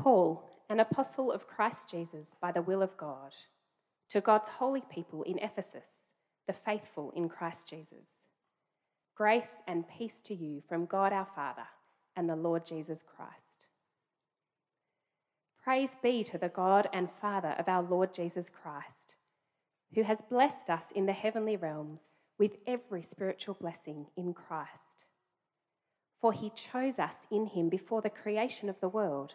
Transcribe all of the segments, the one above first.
Paul, an apostle of Christ Jesus by the will of God, to God's holy people in Ephesus, the faithful in Christ Jesus. Grace and peace to you from God our Father and the Lord Jesus Christ. Praise be to the God and Father of our Lord Jesus Christ, who has blessed us in the heavenly realms with every spiritual blessing in Christ. For he chose us in him before the creation of the world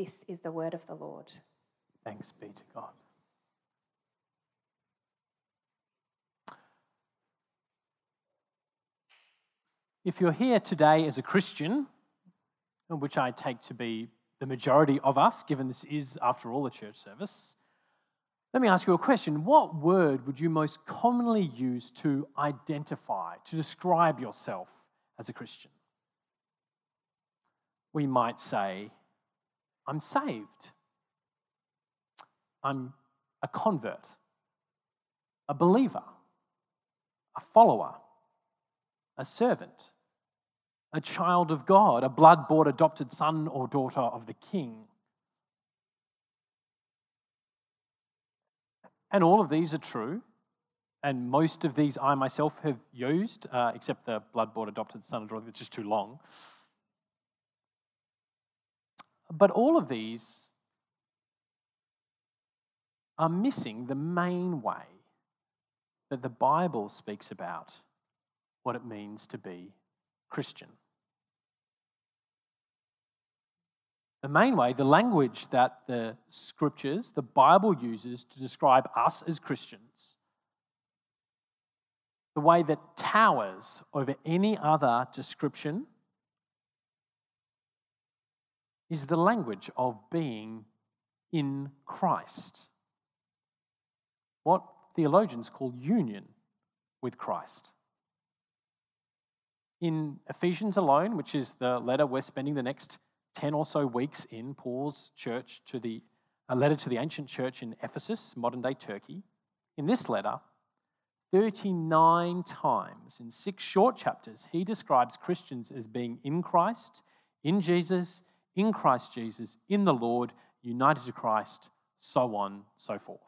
This is the word of the Lord. Thanks be to God. If you're here today as a Christian, which I take to be the majority of us, given this is, after all, a church service, let me ask you a question. What word would you most commonly use to identify, to describe yourself as a Christian? We might say, I'm saved. I'm a convert, a believer, a follower, a servant, a child of God, a blood bought adopted son or daughter of the King. And all of these are true. And most of these I myself have used, uh, except the blood bought adopted son or daughter, which is too long. But all of these are missing the main way that the Bible speaks about what it means to be Christian. The main way, the language that the scriptures, the Bible uses to describe us as Christians, the way that towers over any other description is the language of being in Christ. What theologians call union with Christ. In Ephesians alone, which is the letter we're spending the next 10 or so weeks in, Paul's church to the a letter to the ancient church in Ephesus, modern day Turkey. In this letter, 39 times in six short chapters, he describes Christians as being in Christ, in Jesus, in Christ Jesus, in the Lord, united to Christ, so on, so forth.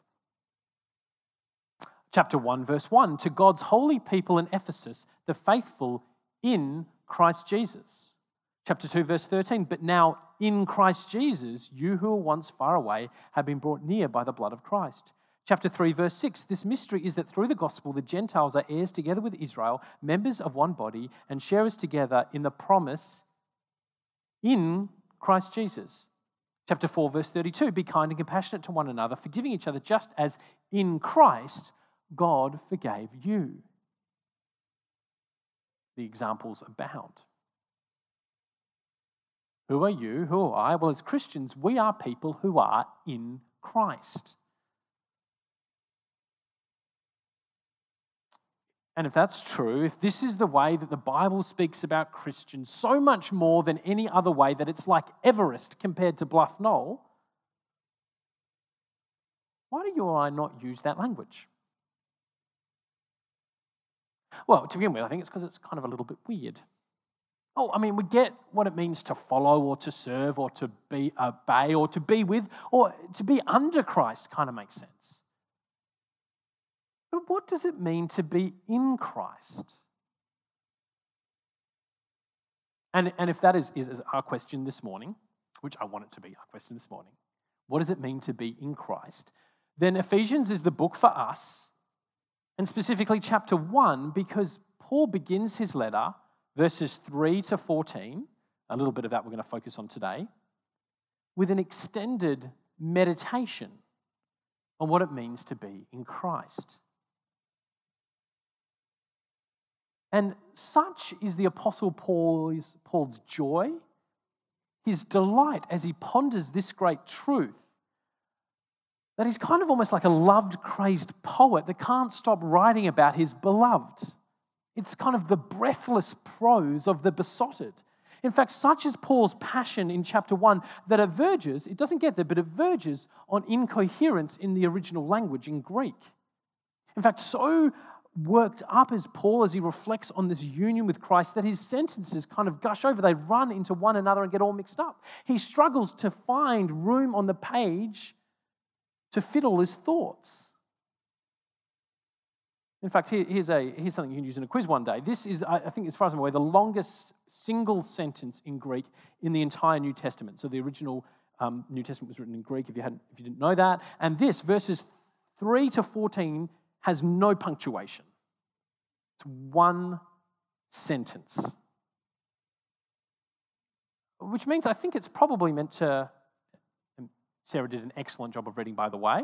Chapter 1, verse 1 To God's holy people in Ephesus, the faithful in Christ Jesus. Chapter 2, verse 13 But now in Christ Jesus, you who were once far away have been brought near by the blood of Christ. Chapter 3, verse 6 This mystery is that through the gospel, the Gentiles are heirs together with Israel, members of one body, and sharers together in the promise in Christ Jesus. Chapter 4, verse 32 Be kind and compassionate to one another, forgiving each other just as in Christ God forgave you. The examples abound. Who are you? Who are I? Well, as Christians, we are people who are in Christ. And if that's true, if this is the way that the Bible speaks about Christians so much more than any other way, that it's like Everest compared to Bluff Knoll, why do you or I not use that language? Well, to begin with, I think it's because it's kind of a little bit weird. Oh, I mean, we get what it means to follow or to serve or to be uh, obey or to be with or to be under Christ kind of makes sense. But what does it mean to be in Christ? And, and if that is, is our question this morning, which I want it to be our question this morning, what does it mean to be in Christ? Then Ephesians is the book for us, and specifically chapter 1, because Paul begins his letter, verses 3 to 14, a little bit of that we're going to focus on today, with an extended meditation on what it means to be in Christ. And such is the Apostle Paul's, Paul's joy, his delight as he ponders this great truth, that he's kind of almost like a loved, crazed poet that can't stop writing about his beloved. It's kind of the breathless prose of the besotted. In fact, such is Paul's passion in chapter 1 that it verges, it doesn't get there, but it verges on incoherence in the original language in Greek. In fact, so worked up as Paul as he reflects on this union with Christ that his sentences kind of gush over. They run into one another and get all mixed up. He struggles to find room on the page to fit all his thoughts. In fact, here's, a, here's something you can use in a quiz one day. This is, I think, as far as I'm aware, the longest single sentence in Greek in the entire New Testament. So the original um, New Testament was written in Greek, if you, hadn't, if you didn't know that. And this, verses 3 to 14, has no punctuation. It's one sentence. Which means I think it's probably meant to, Sarah did an excellent job of reading, by the way,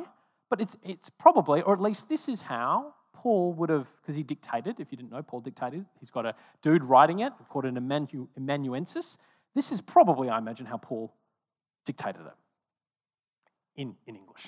but it's, it's probably, or at least this is how Paul would have, because he dictated, if you didn't know, Paul dictated. He's got a dude writing it called an amanuensis. This is probably, I imagine, how Paul dictated it in, in English.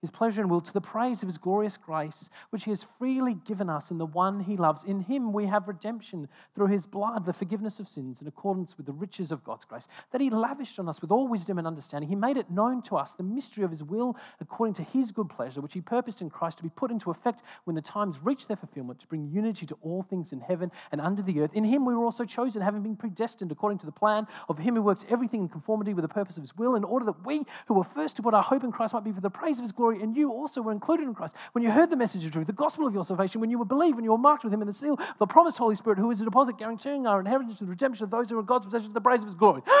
his pleasure and will to the praise of his glorious grace, which he has freely given us in the one he loves. In him we have redemption through his blood, the forgiveness of sins, in accordance with the riches of God's grace, that he lavished on us with all wisdom and understanding. He made it known to us the mystery of his will, according to his good pleasure, which he purposed in Christ to be put into effect when the times reach their fulfillment, to bring unity to all things in heaven and under the earth. In him we were also chosen, having been predestined according to the plan of him who works everything in conformity with the purpose of his will, in order that we who were first to put our hope in Christ might be for the praise of his glory glory, and you also were included in Christ. When you heard the message of truth, the gospel of your salvation, when you were believed and you were marked with him in the seal of the promised Holy Spirit, who is a deposit guaranteeing our inheritance to the redemption of those who are God's possession to the praise of his glory.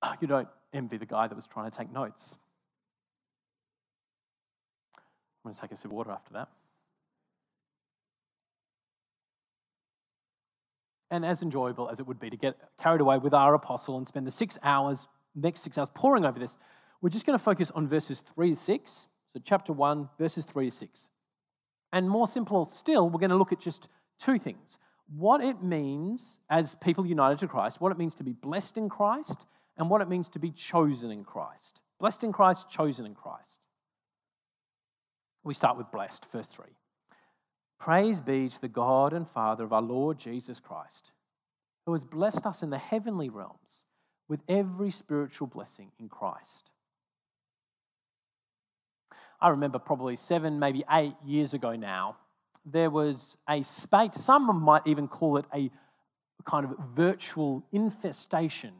Ah, you don't envy the guy that was trying to take notes. I'm going to take a sip of water after that. And as enjoyable as it would be to get carried away with our apostle and spend the six hours next six hours poring over this, we're just going to focus on verses 3 to 6. So, chapter 1, verses 3 to 6. And more simple still, we're going to look at just two things what it means as people united to Christ, what it means to be blessed in Christ, and what it means to be chosen in Christ. Blessed in Christ, chosen in Christ. We start with blessed, verse 3. Praise be to the God and Father of our Lord Jesus Christ, who has blessed us in the heavenly realms with every spiritual blessing in Christ. I remember probably seven, maybe eight years ago now, there was a spate, some might even call it a kind of virtual infestation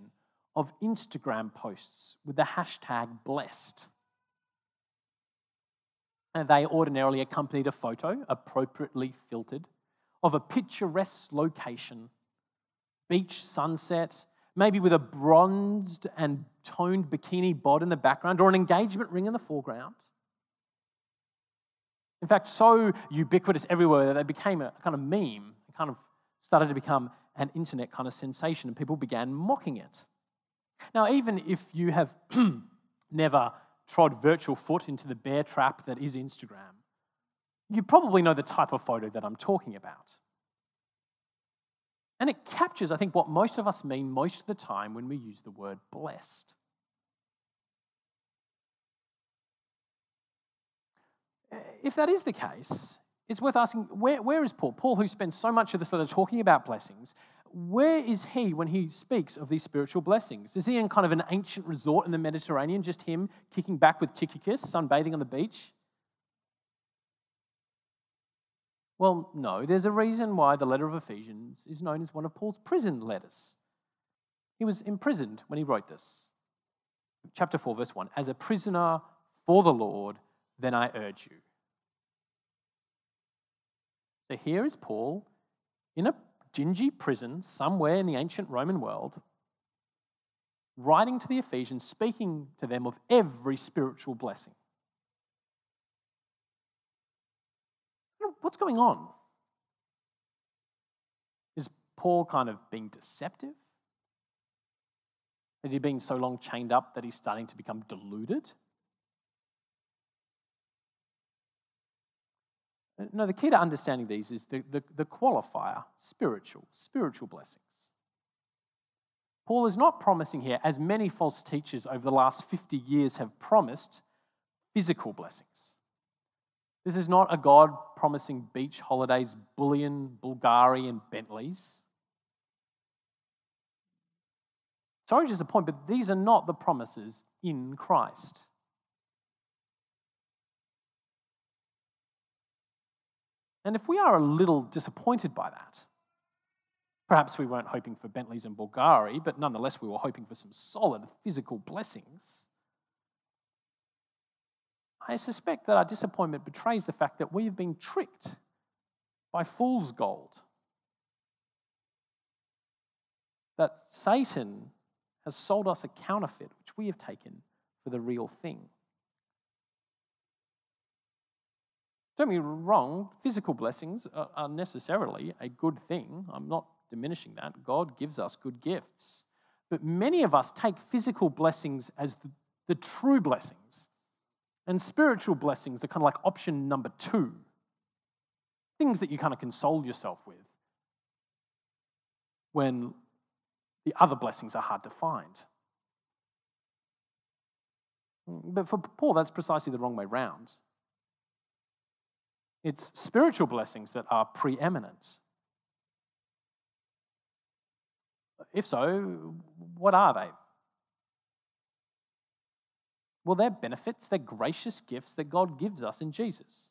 of Instagram posts with the hashtag blessed. And they ordinarily accompanied a photo, appropriately filtered, of a picturesque location, beach sunset, maybe with a bronzed and toned bikini bod in the background or an engagement ring in the foreground. In fact, so ubiquitous everywhere that they became a kind of meme, it kind of started to become an internet kind of sensation, and people began mocking it. Now, even if you have never trod virtual foot into the bear trap that is Instagram, you probably know the type of photo that I'm talking about. And it captures, I think, what most of us mean most of the time when we use the word blessed. If that is the case, it's worth asking where, where is Paul? Paul, who spends so much of this letter talking about blessings, where is he when he speaks of these spiritual blessings? Is he in kind of an ancient resort in the Mediterranean, just him kicking back with Tychicus, sunbathing on the beach? Well, no, there's a reason why the letter of Ephesians is known as one of Paul's prison letters. He was imprisoned when he wrote this. Chapter 4, verse 1 As a prisoner for the Lord, then I urge you. So here is Paul in a dingy prison somewhere in the ancient Roman world, writing to the Ephesians, speaking to them of every spiritual blessing. What's going on? Is Paul kind of being deceptive? Has he been so long chained up that he's starting to become deluded? No, the key to understanding these is the, the, the, qualifier spiritual, spiritual blessings. Paul is not promising here, as many false teachers over the last 50 years have promised, physical blessings. This is not a God promising beach holidays, bullion, Bulgari, and Bentleys. Sorry to disappoint, but these are not the promises in Christ. And if we are a little disappointed by that, perhaps we weren't hoping for Bentleys and Bulgari, but nonetheless we were hoping for some solid physical blessings. I suspect that our disappointment betrays the fact that we have been tricked by fool's gold. That Satan has sold us a counterfeit which we have taken for the real thing. Don't me wrong, physical blessings are necessarily a good thing. I'm not diminishing that. God gives us good gifts. But many of us take physical blessings as the, the true blessings and spiritual blessings are kind of like option number two things that you kind of console yourself with when the other blessings are hard to find. Mm, but for Paul, that's precisely the wrong way round. It's spiritual blessings that are preeminent. If so, what are they? Well, they're benefits, they're gracious gifts that God gives us in Jesus.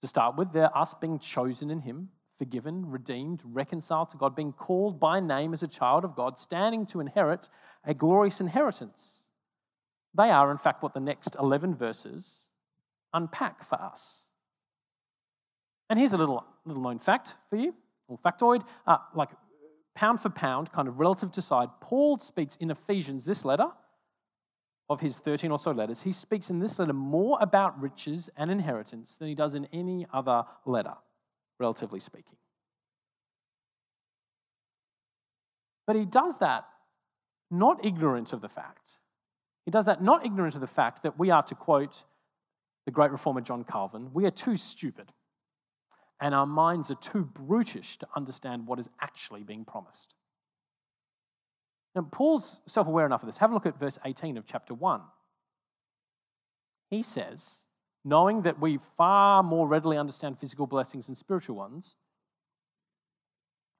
To start with, they're us being chosen in Him, forgiven, redeemed, reconciled to God, being called by name as a child of God, standing to inherit a glorious inheritance. They are, in fact, what the next 11 verses unpack for us. And here's a little, little known fact for you, little factoid. Uh, like pound for pound, kind of relative to side, Paul speaks in Ephesians, this letter, of his 13 or so letters, he speaks in this letter more about riches and inheritance than he does in any other letter, relatively speaking. But he does that not ignorant of the fact. He does that not ignorant of the fact that we are, to quote the great reformer John Calvin, we are too stupid and our minds are too brutish to understand what is actually being promised. Now, Paul's self aware enough of this. Have a look at verse 18 of chapter 1. He says, knowing that we far more readily understand physical blessings than spiritual ones,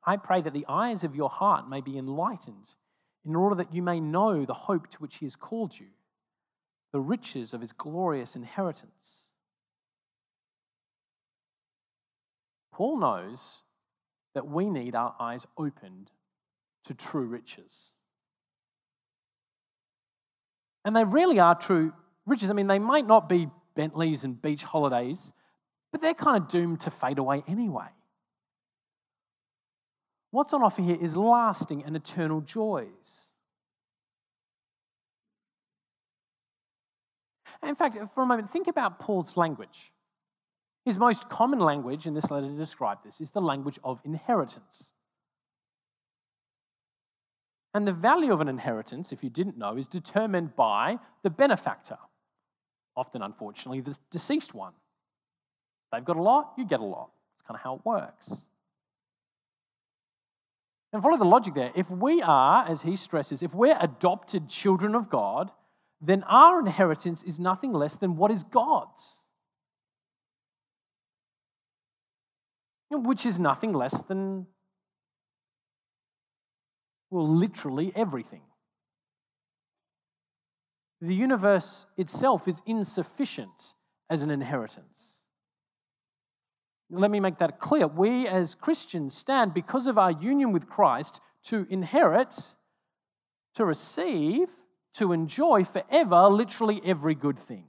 I pray that the eyes of your heart may be enlightened, in order that you may know the hope to which he has called you, the riches of his glorious inheritance. Paul knows that we need our eyes opened to true riches. And they really are true riches. I mean, they might not be Bentleys and beach holidays, but they're kind of doomed to fade away anyway. What's on offer here is lasting and eternal joys. In fact, for a moment, think about Paul's language. His most common language in this letter to describe this is the language of inheritance. And the value of an inheritance, if you didn't know, is determined by the benefactor, often, unfortunately, the deceased one. They've got a lot, you get a lot. It's kind of how it works. And follow the logic there. If we are, as he stresses, if we're adopted children of God, then our inheritance is nothing less than what is God's, which is nothing less than well, literally everything. The universe itself is insufficient as an inheritance. Let me make that clear. We as Christians stand because of our union with Christ to inherit, to receive, to enjoy forever literally every good thing.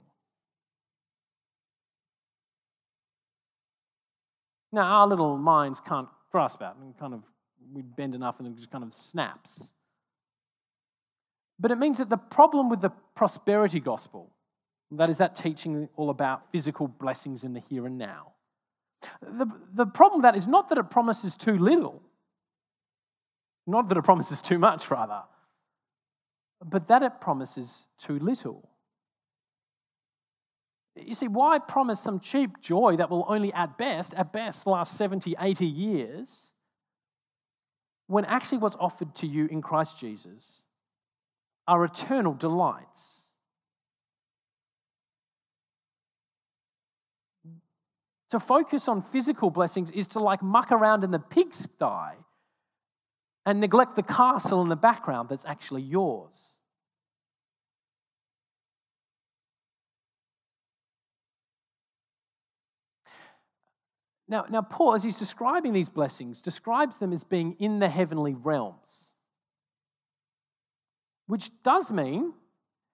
Now, our little minds can't grasp that and kind of we bend enough and it just kind of snaps. But it means that the problem with the prosperity gospel, that is that teaching all about physical blessings in the here and now, the, the problem with that is not that it promises too little, not that it promises too much, rather, but that it promises too little. You see, why promise some cheap joy that will only at best, at best, last 70, 80 years when actually what's offered to you in Christ Jesus are eternal delights. To focus on physical blessings is to like muck around in the pigsty and neglect the castle in the background that's actually yours. Now, now, Paul, as he's describing these blessings, describes them as being in the heavenly realms. Which does mean,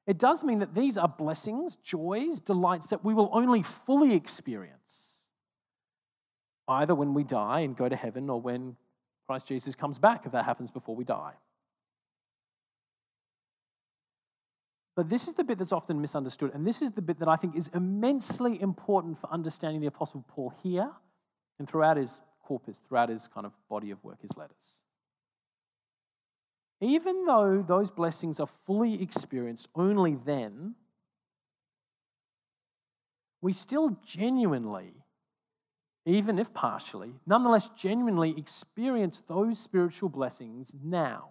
it does mean that these are blessings, joys, delights that we will only fully experience. Either when we die and go to heaven or when Christ Jesus comes back, if that happens before we die. But this is the bit that's often misunderstood, and this is the bit that I think is immensely important for understanding the Apostle Paul here and throughout his corpus, throughout his kind of body of work, his letters. Even though those blessings are fully experienced only then, we still genuinely, even if partially, nonetheless genuinely experience those spiritual blessings now.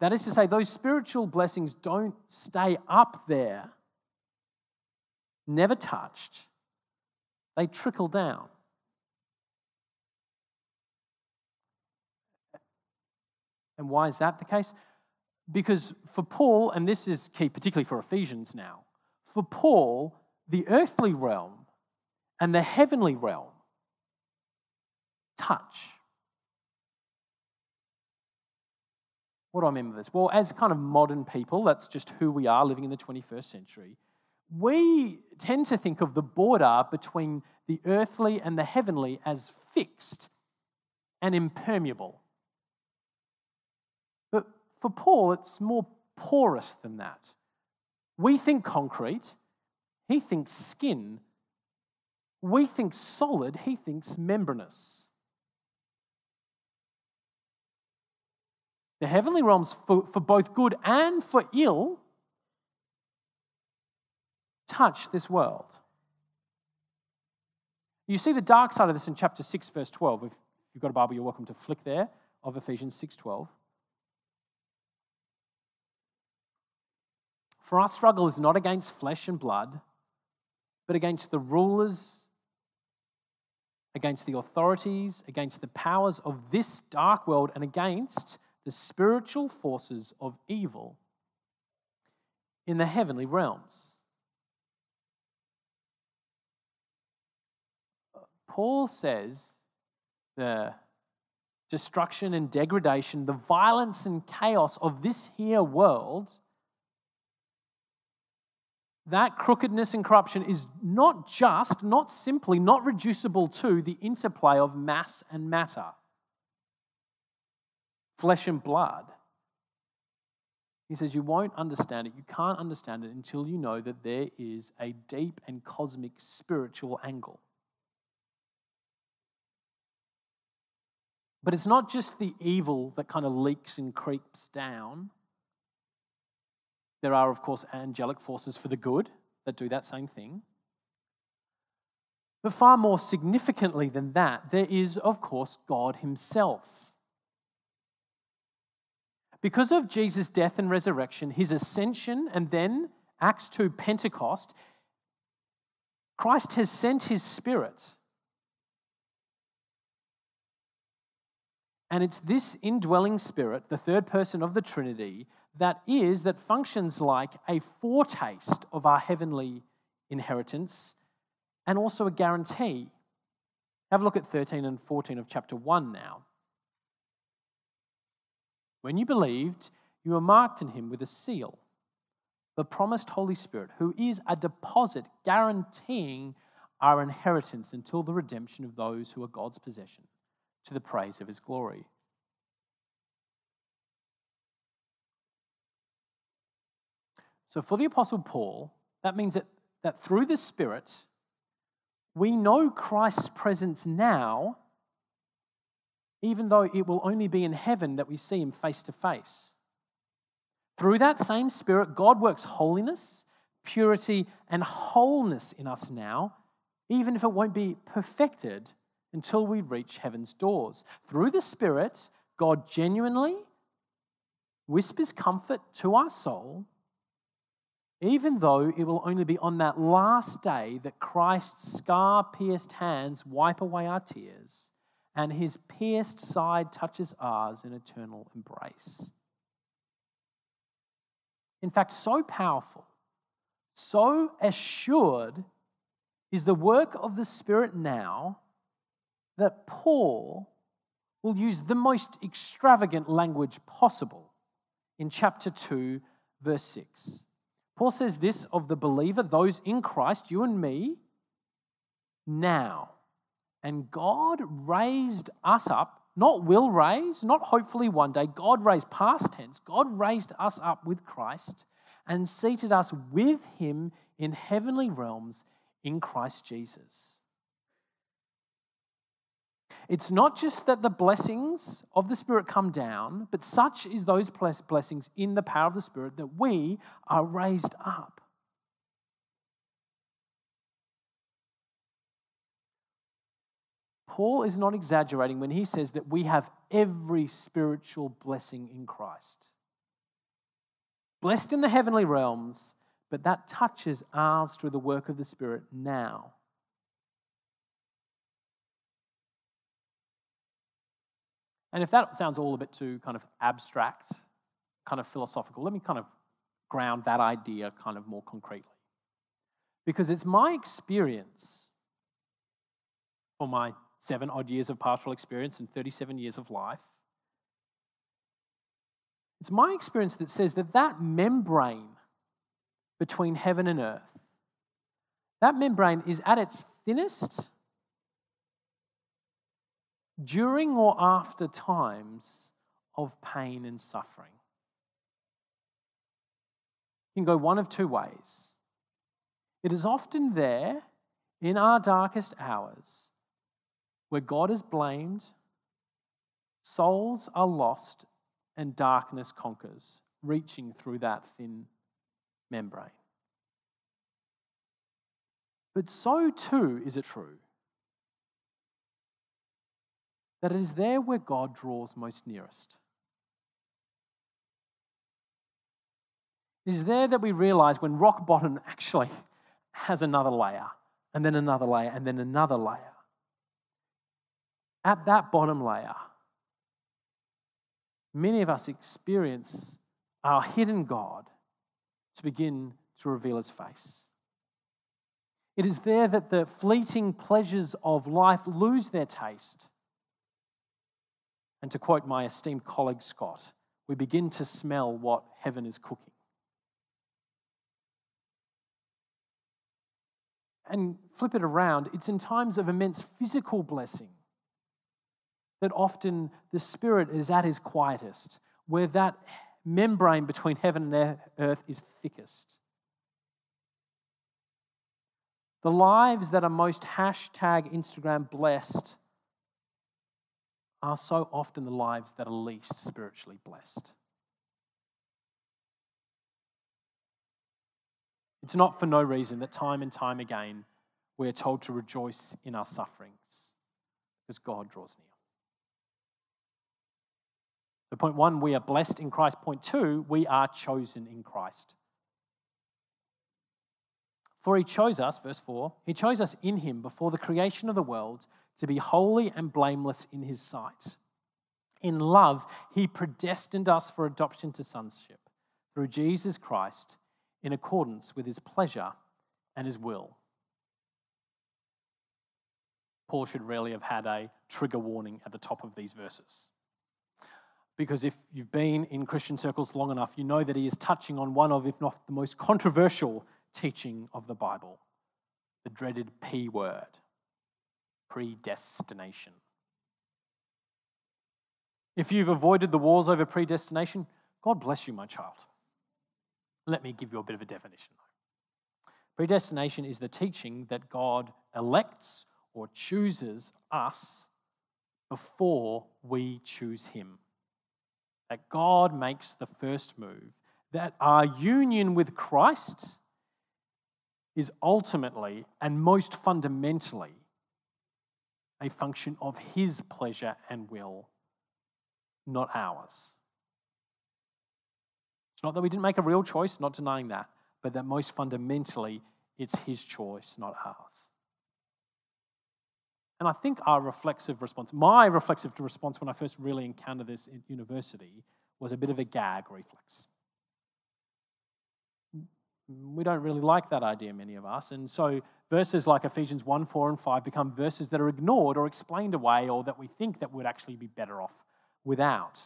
That is to say, those spiritual blessings don't stay up there never touched, they trickle down. And why is that the case? Because for Paul, and this is key particularly for Ephesians now, for Paul, the earthly realm and the heavenly realm touch. What do I mean by this? Well, as kind of modern people, that's just who we are living in the 21st century we tend to think of the border between the earthly and the heavenly as fixed and impermeable. But for Paul, it's more porous than that. We think concrete, he thinks skin. We think solid, he thinks membranous. The heavenly realms, for, for both good and for ill, touch this world. You see the dark side of this in chapter 6, verse 12. If you've got a Bible, you're welcome to flick there of Ephesians 6:12. For our struggle is not against flesh and blood, but against the rulers, against the authorities, against the powers of this dark world, and against the spiritual forces of evil in the heavenly realms. Paul says the destruction and degradation, the violence and chaos of this here world, that crookedness and corruption is not just, not simply, not reducible to the interplay of mass and matter, flesh and blood. He says, You won't understand it. You can't understand it until you know that there is a deep and cosmic spiritual angle. But it's not just the evil that kind of leaks and creeps down. There are, of course, angelic forces for the good that do that same thing. But far more significantly than that, there is, of course, God Himself. Because of Jesus' death and resurrection, His ascension, and then Acts 2 Pentecost, Christ has sent His Spirit. And it's this indwelling Spirit, the third person of the Trinity, that is, that functions like a foretaste of our heavenly inheritance and also a guarantee. Have a look at 13 and 14 of chapter 1 now. When you believed, you were marked in him with a seal, the promised Holy Spirit, who is a deposit guaranteeing our inheritance until the redemption of those who are God's possession, to the praise of his glory. So, for the Apostle Paul, that means that, that through the Spirit, we know Christ's presence now, even though it will only be in heaven that we see him face to face. Through that same Spirit, God works holiness, purity, and wholeness in us now, even if it won't be perfected until we reach heaven's doors. Through the Spirit, God genuinely whispers comfort to our soul even though it will only be on that last day that Christ's scar pierced hands wipe away our tears and his pierced side touches ours in eternal embrace. In fact, so powerful, so assured is the work of the Spirit now that Paul will use the most extravagant language possible in chapter 2, verse 6. Paul says this of the believer, those in Christ, you and me, now. And God raised us up, not will raise, not hopefully one day. God raised past tense. God raised us up with Christ and seated us with him in heavenly realms in Christ Jesus. It's not just that the blessings of the Spirit come down, but such is those blessings in the power of the Spirit that we are raised up. Paul is not exaggerating when he says that we have every spiritual blessing in Christ. Blessed in the heavenly realms, but that touches ours through the work of the Spirit now. And if that sounds all a bit too kind of abstract, kind of philosophical, let me kind of ground that idea kind of more concretely. Because it's my experience for my seven odd years of pastoral experience and 37 years of life. It's my experience that says that that membrane between heaven and earth, that membrane is at its thinnest during or after times of pain and suffering. You can go one of two ways. It is often there in our darkest hours where God is blamed, souls are lost, and darkness conquers, reaching through that thin membrane. But so too is it true that it is there where God draws most nearest. It is there that we realize when rock bottom actually has another layer, and then another layer, and then another layer. At that bottom layer, many of us experience our hidden God to begin to reveal his face. It is there that the fleeting pleasures of life lose their taste and to quote my esteemed colleague Scott, we begin to smell what heaven is cooking. And flip it around, it's in times of immense physical blessing that often the spirit is at his quietest, where that membrane between heaven and earth is thickest. The lives that are most hashtag Instagram blessed are so often the lives that are least spiritually blessed. It's not for no reason that time and time again we are told to rejoice in our sufferings because God draws near. So, point one, we are blessed in Christ. Point two, we are chosen in Christ. For he chose us, verse 4, he chose us in him before the creation of the world to be holy and blameless in his sight. In love, he predestined us for adoption to sonship through Jesus Christ in accordance with his pleasure and his will. Paul should really have had a trigger warning at the top of these verses. Because if you've been in Christian circles long enough, you know that he is touching on one of, if not the most controversial teaching of the Bible the dreaded P word predestination. If you've avoided the wars over predestination, God bless you, my child. Let me give you a bit of a definition. Predestination is the teaching that God elects or chooses us before we choose Him. That God makes the first move, that our union with Christ is ultimately and most fundamentally a function of His pleasure and will, not ours. It's not that we didn't make a real choice, not denying that, but that most fundamentally it's His choice, not ours. And I think our reflexive response, my reflexive response when I first really encountered this in university, was a bit of a gag reflex. We don't really like that idea, many of us. And so verses like Ephesians 1, 4, and 5 become verses that are ignored or explained away or that we think that would actually be better off without.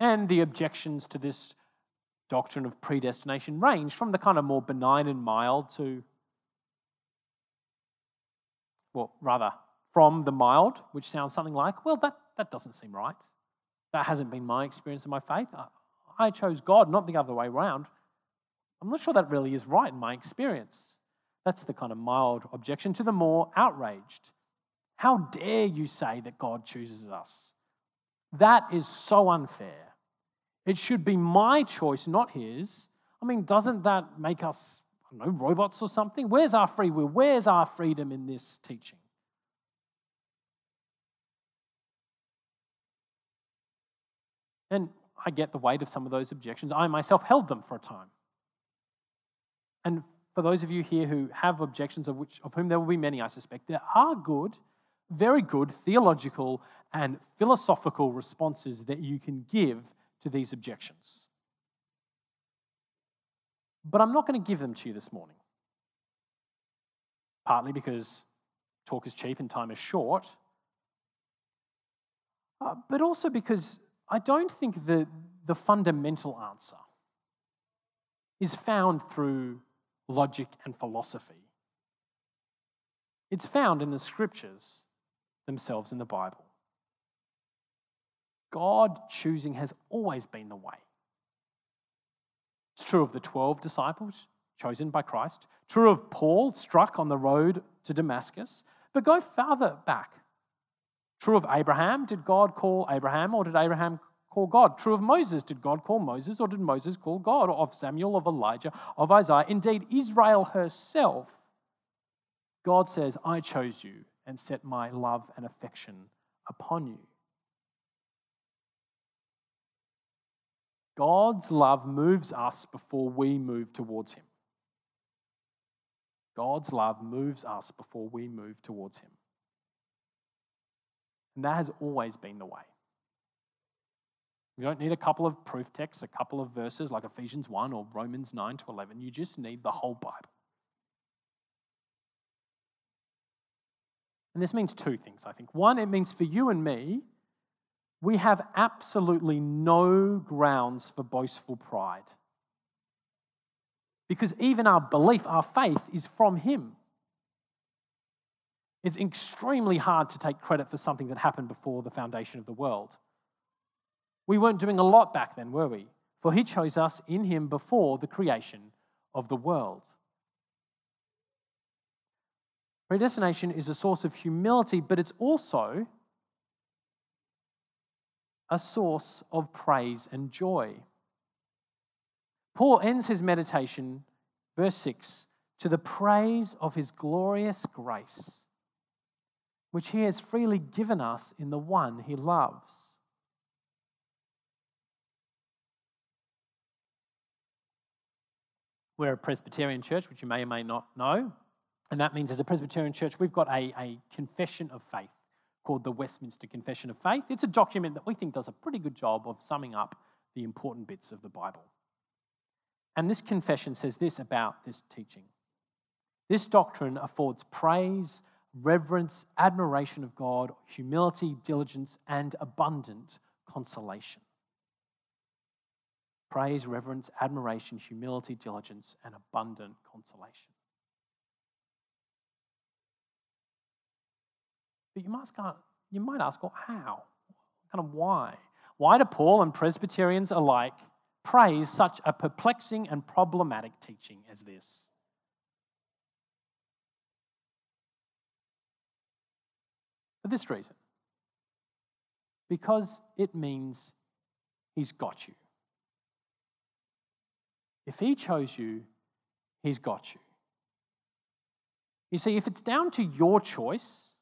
And the objections to this doctrine of predestination range from the kind of more benign and mild to, well, rather, from the mild, which sounds something like, well, that, that doesn't seem right. That hasn't been my experience of my faith. I chose God, not the other way around. I'm not sure that really is right in my experience. That's the kind of mild objection to the more outraged. How dare you say that God chooses us? That is so unfair. It should be my choice, not his. I mean, doesn't that make us, I don't know, robots or something? Where's our free will? Where's our freedom in this teaching? And I get the weight of some of those objections. I myself held them for a time. And for those of you here who have objections, of, which, of whom there will be many, I suspect, there are good, very good theological and philosophical responses that you can give to these objections. But I'm not going to give them to you this morning. Partly because talk is cheap and time is short, uh, but also because I don't think the, the fundamental answer is found through logic and philosophy. It's found in the scriptures themselves in the Bible. God choosing has always been the way. It's true of the 12 disciples chosen by Christ, true of Paul struck on the road to Damascus, but go farther back. True of Abraham, did God call Abraham or did Abraham call God? True of Moses, did God call Moses or did Moses call God? Or of Samuel, of Elijah, of Isaiah? Indeed, Israel herself, God says, I chose you and set my love and affection upon you. God's love moves us before we move towards Him. God's love moves us before we move towards Him. And that has always been the way. You don't need a couple of proof texts, a couple of verses like Ephesians 1 or Romans 9 to 11. You just need the whole Bible. And this means two things, I think. One, it means for you and me, we have absolutely no grounds for boastful pride. Because even our belief, our faith, is from Him. It's extremely hard to take credit for something that happened before the foundation of the world. We weren't doing a lot back then, were we? For he chose us in him before the creation of the world. Predestination is a source of humility, but it's also a source of praise and joy. Paul ends his meditation, verse 6, to the praise of his glorious grace, which he has freely given us in the one he loves. We're a Presbyterian church, which you may or may not know. And that means, as a Presbyterian church, we've got a, a confession of faith called the Westminster Confession of Faith. It's a document that we think does a pretty good job of summing up the important bits of the Bible. And this confession says this about this teaching this doctrine affords praise, reverence, admiration of God, humility, diligence, and abundant consolation. Praise, reverence, admiration, humility, diligence, and abundant consolation. But you, must, you might ask, well, how? Kind of why? Why do Paul and Presbyterians alike praise such a perplexing and problematic teaching as this? For this reason because it means he's got you. If he chose you, he's got you. You see, if it's down to your choice,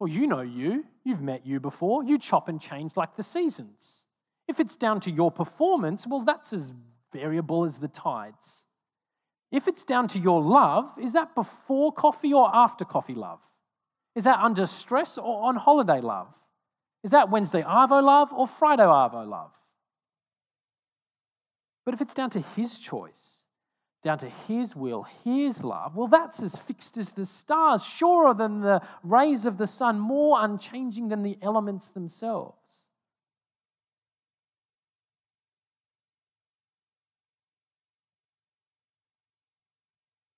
well, you know you, you've met you before, you chop and change like the seasons. If it's down to your performance, well, that's as variable as the tides. If it's down to your love, is that before coffee or after coffee love? Is that under stress or on holiday love? Is that Wednesday Arvo love or Friday Arvo love? But if it's down to his choice, down to his will, his love, well, that's as fixed as the stars, surer than the rays of the sun, more unchanging than the elements themselves.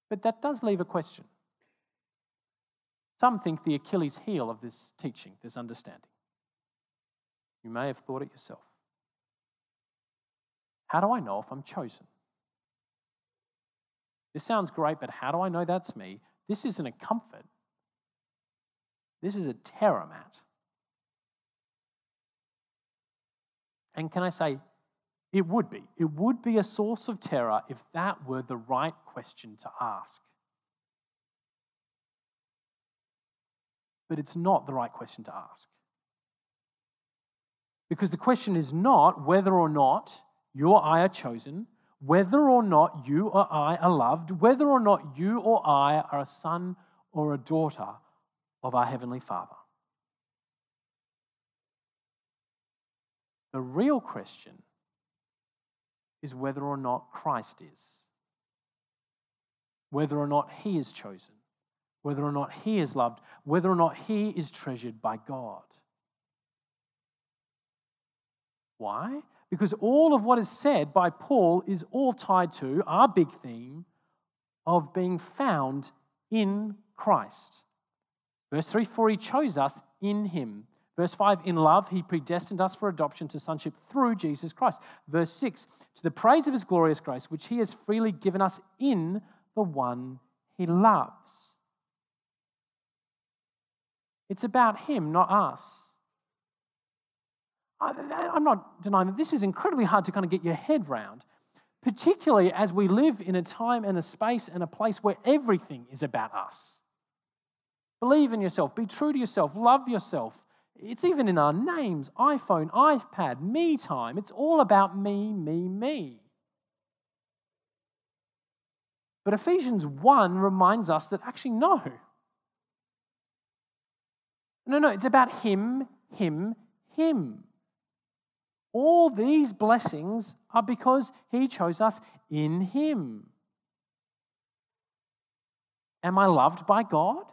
But that does leave a question. Some think the Achilles heel of this teaching, this understanding. You may have thought it yourself. How do I know if I'm chosen? This sounds great, but how do I know that's me? This isn't a comfort. This is a terror, Matt. And can I say, it would be. It would be a source of terror if that were the right question to ask. But it's not the right question to ask. Because the question is not whether or not you or I are chosen, whether or not you or I are loved, whether or not you or I are a son or a daughter of our Heavenly Father. The real question is whether or not Christ is, whether or not He is chosen, whether or not He is loved, whether or not He is treasured by God. Why? Because all of what is said by Paul is all tied to our big theme of being found in Christ. Verse 3 For he chose us in him. Verse 5 In love, he predestined us for adoption to sonship through Jesus Christ. Verse 6 To the praise of his glorious grace, which he has freely given us in the one he loves. It's about him, not us. I'm not denying that this is incredibly hard to kind of get your head round, particularly as we live in a time and a space and a place where everything is about us. Believe in yourself, be true to yourself, love yourself. It's even in our names iPhone, iPad, me time. It's all about me, me, me. But Ephesians 1 reminds us that actually, no. No, no, it's about Him, Him, Him. All these blessings are because He chose us in Him. Am I loved by God?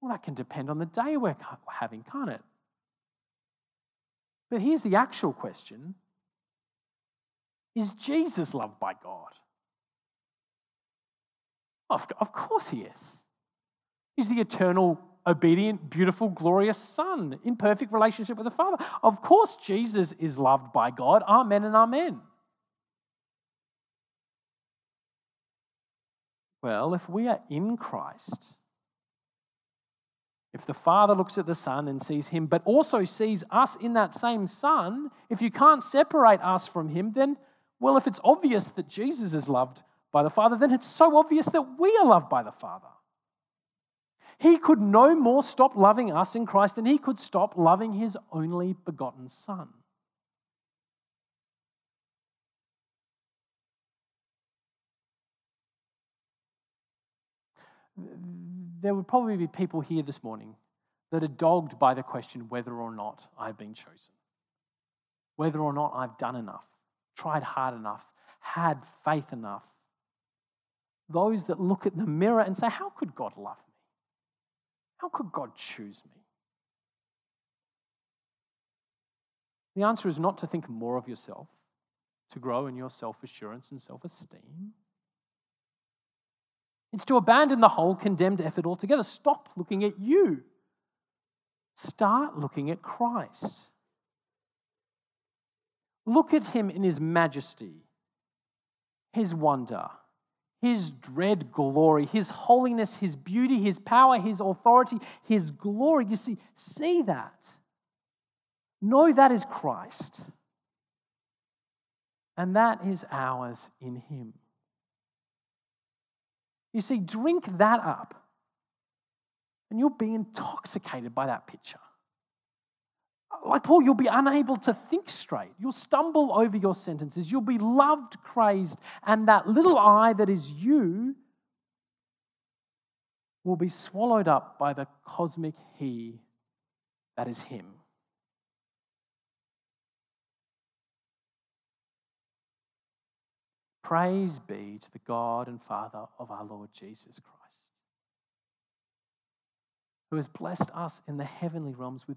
Well, that can depend on the day we're having, can't it? But here's the actual question Is Jesus loved by God? Of, of course he is. He's the eternal obedient, beautiful, glorious Son in perfect relationship with the Father. Of course, Jesus is loved by God. Amen and amen. Well, if we are in Christ, if the Father looks at the Son and sees him, but also sees us in that same Son, if you can't separate us from him, then, well, if it's obvious that Jesus is loved by the Father, then it's so obvious that we are loved by the Father. He could no more stop loving us in Christ than he could stop loving his only begotten Son. There would probably be people here this morning that are dogged by the question whether or not I've been chosen, whether or not I've done enough, tried hard enough, had faith enough. Those that look at the mirror and say, How could God love? How could God choose me? The answer is not to think more of yourself, to grow in your self assurance and self esteem. It's to abandon the whole condemned effort altogether. Stop looking at you. Start looking at Christ. Look at him in his majesty, his wonder, his dread glory, his holiness, his beauty, his power, his authority, his glory. You see, see that. Know that is Christ. And that is ours in him. You see, drink that up, and you'll be intoxicated by that picture like Paul, you'll be unable to think straight. You'll stumble over your sentences. You'll be loved, crazed, and that little I that is you will be swallowed up by the cosmic He that is Him. Praise be to the God and Father of our Lord Jesus Christ, who has blessed us in the heavenly realms with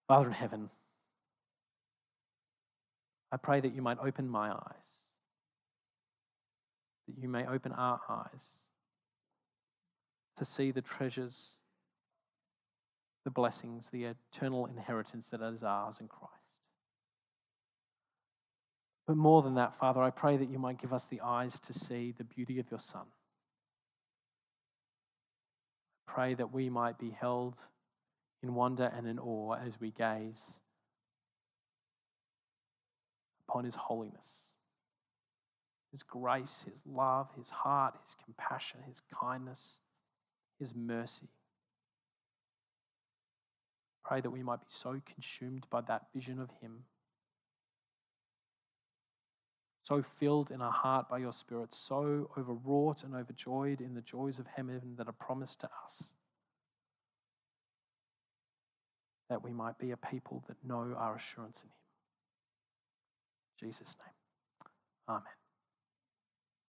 Father in heaven, I pray that you might open my eyes, that you may open our eyes to see the treasures, the blessings, the eternal inheritance that is ours in Christ. But more than that, Father, I pray that you might give us the eyes to see the beauty of your Son. I pray that we might be held in wonder and in awe as we gaze upon his holiness, his grace, his love, his heart, his compassion, his kindness, his mercy. Pray that we might be so consumed by that vision of him so filled in our heart by your Spirit, so overwrought and overjoyed in the joys of heaven that are promised to us, that we might be a people that know our assurance in Him. In Jesus' name, Amen.